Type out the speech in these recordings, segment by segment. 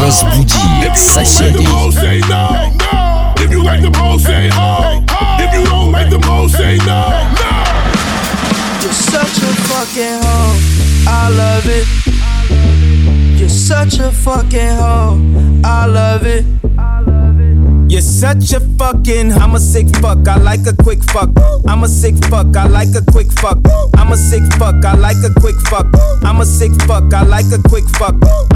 Разбуди соседей. If you like the most, say oh. If you don't like the most, say no. You're such a fucking hoe. I love it. You're such a fucking hoe. I love it. You're such a fucking, I'm a sick fuck, I like a quick fuck. I'm a sick fuck, I like a quick fuck. I'm a sick fuck, I like a quick fuck. I'm a sick fuck, I like a quick fuck.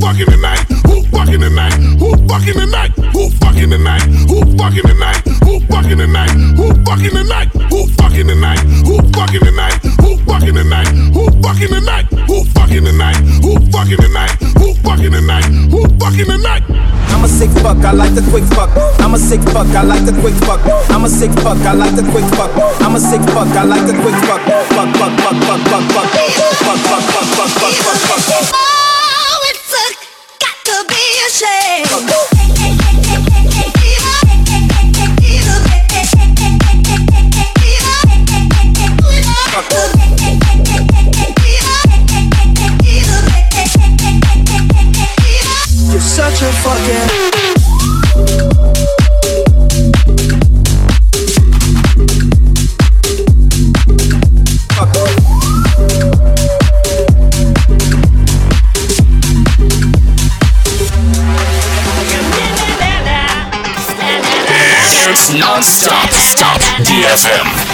fucking tonight? Who fucking tonight? Who fucking tonight? Who fucking tonight? Who fucking tonight? Who fucking tonight? Who fucking tonight? Who fucking tonight? Who fucking tonight? Who fucking tonight? Who fucking tonight? Who fucking tonight? Who fucking tonight? Who fucking tonight? Who fucking tonight? I'm a sick fuck, I like the quick fuck. I'm a sick fuck, I like the quick fuck. I'm a sick fuck, I like the quick fuck. I'm a sick fuck, I like the quick fuck. Fuck, fuck, fuck, fuck, fuck, fuck. Non-stop. Stop. DFM.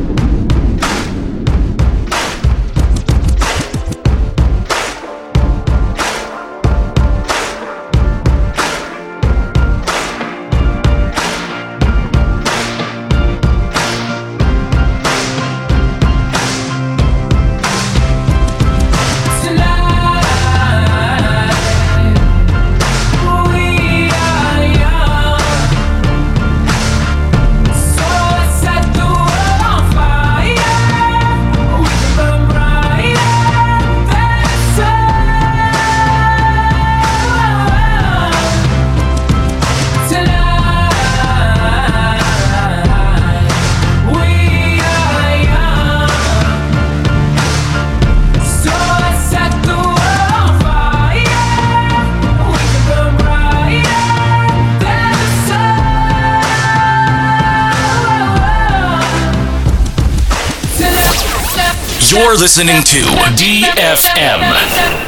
Listening to DFM.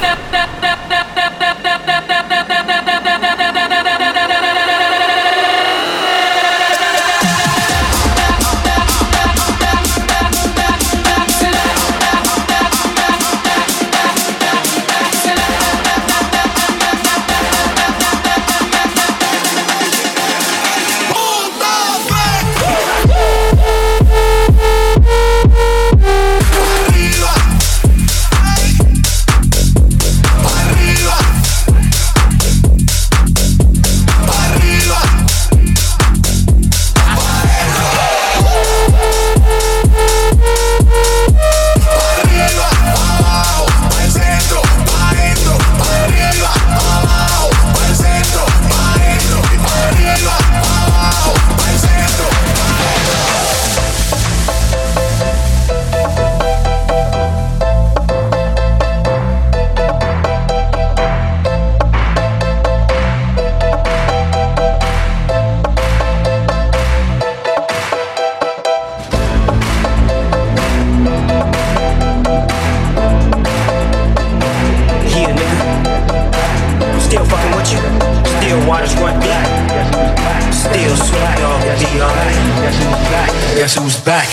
Guess who's back?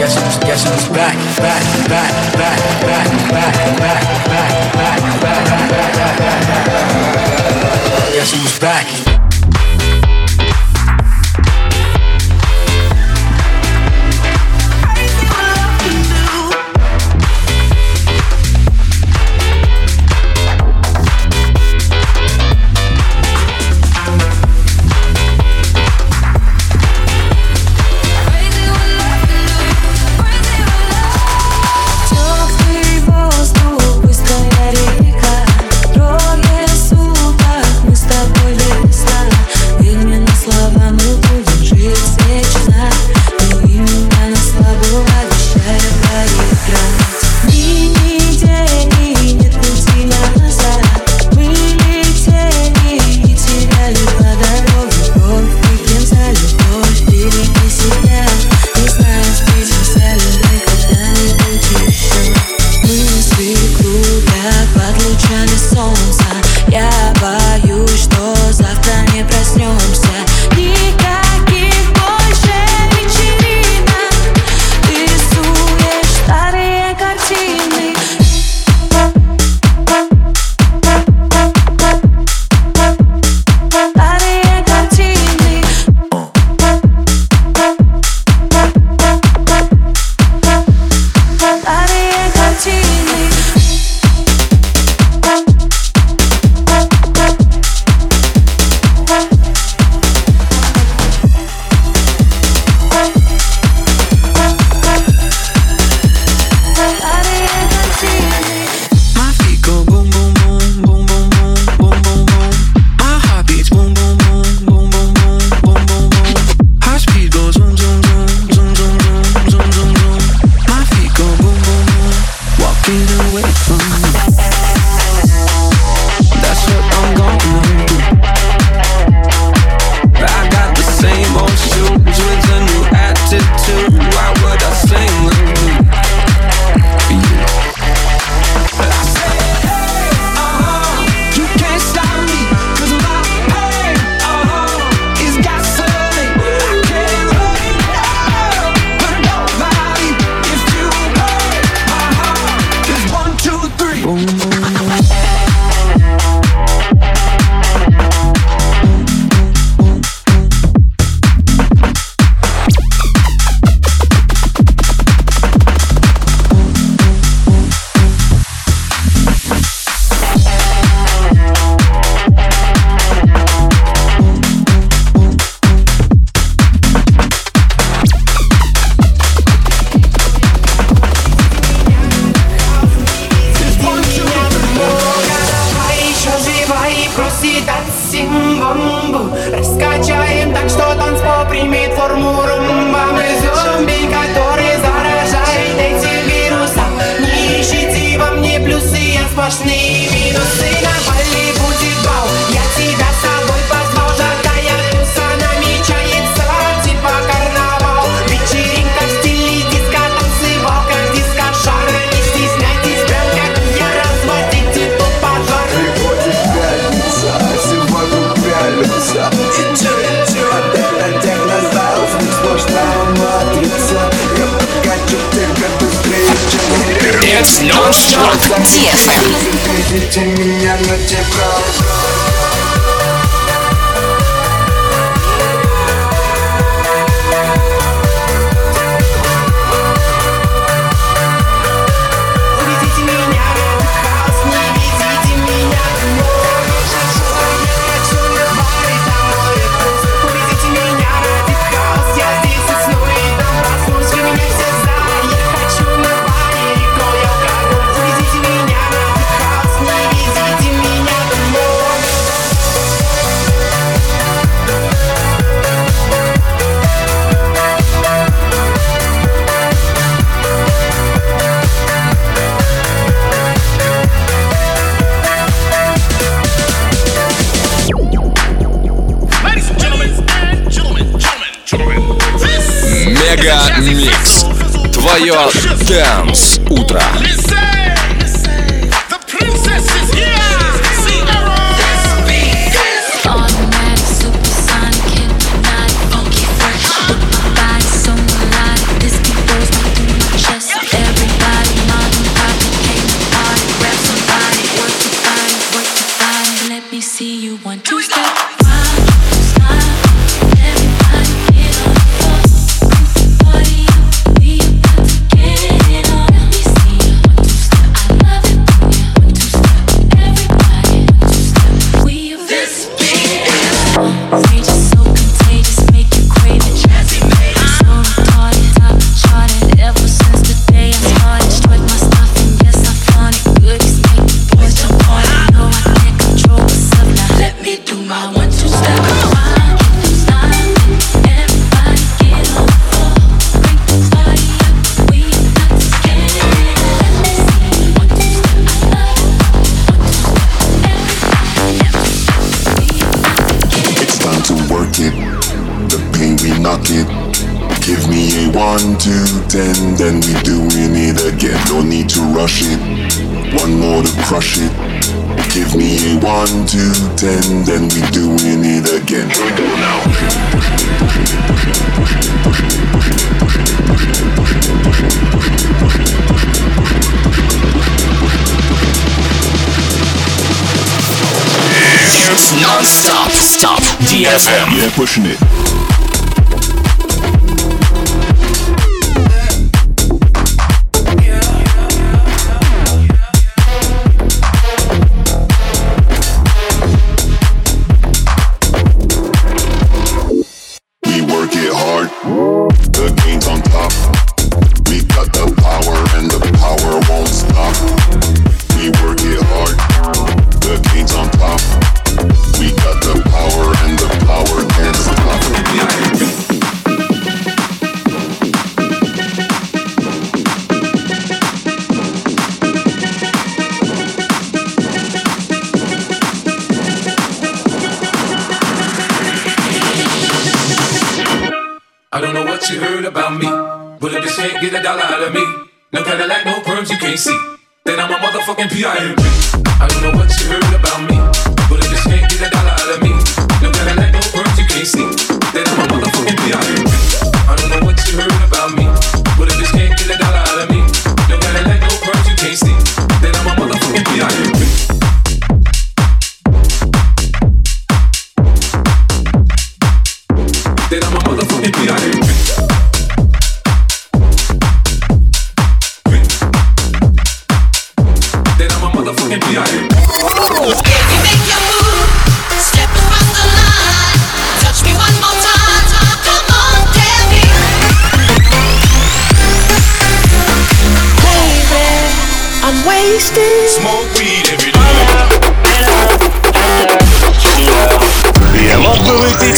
Guess who's back? Back, back, back, back, back, back, back, back, back, back, back. Guess who's back? Рекорд Кидс. Приведите меня на диван. твое Дэнс Утро. Лисей! Then we doing it again. No need to rush it. One more to crush it. Give me a one two, ten, then we doing it again. Here we go now. Dance non-stop. Stop. DFM. Yeah, pushing it. Get a dollar out of me, no Cadillac, no perms you can't see, then I'm a motherfucking P.I.M.P. I don't know what you heard about me, but if this can't get a dollar out of me, no Cadillac, no perms you can't see, then I'm a motherfucking P.I.M.P. I don't know what you heard about me,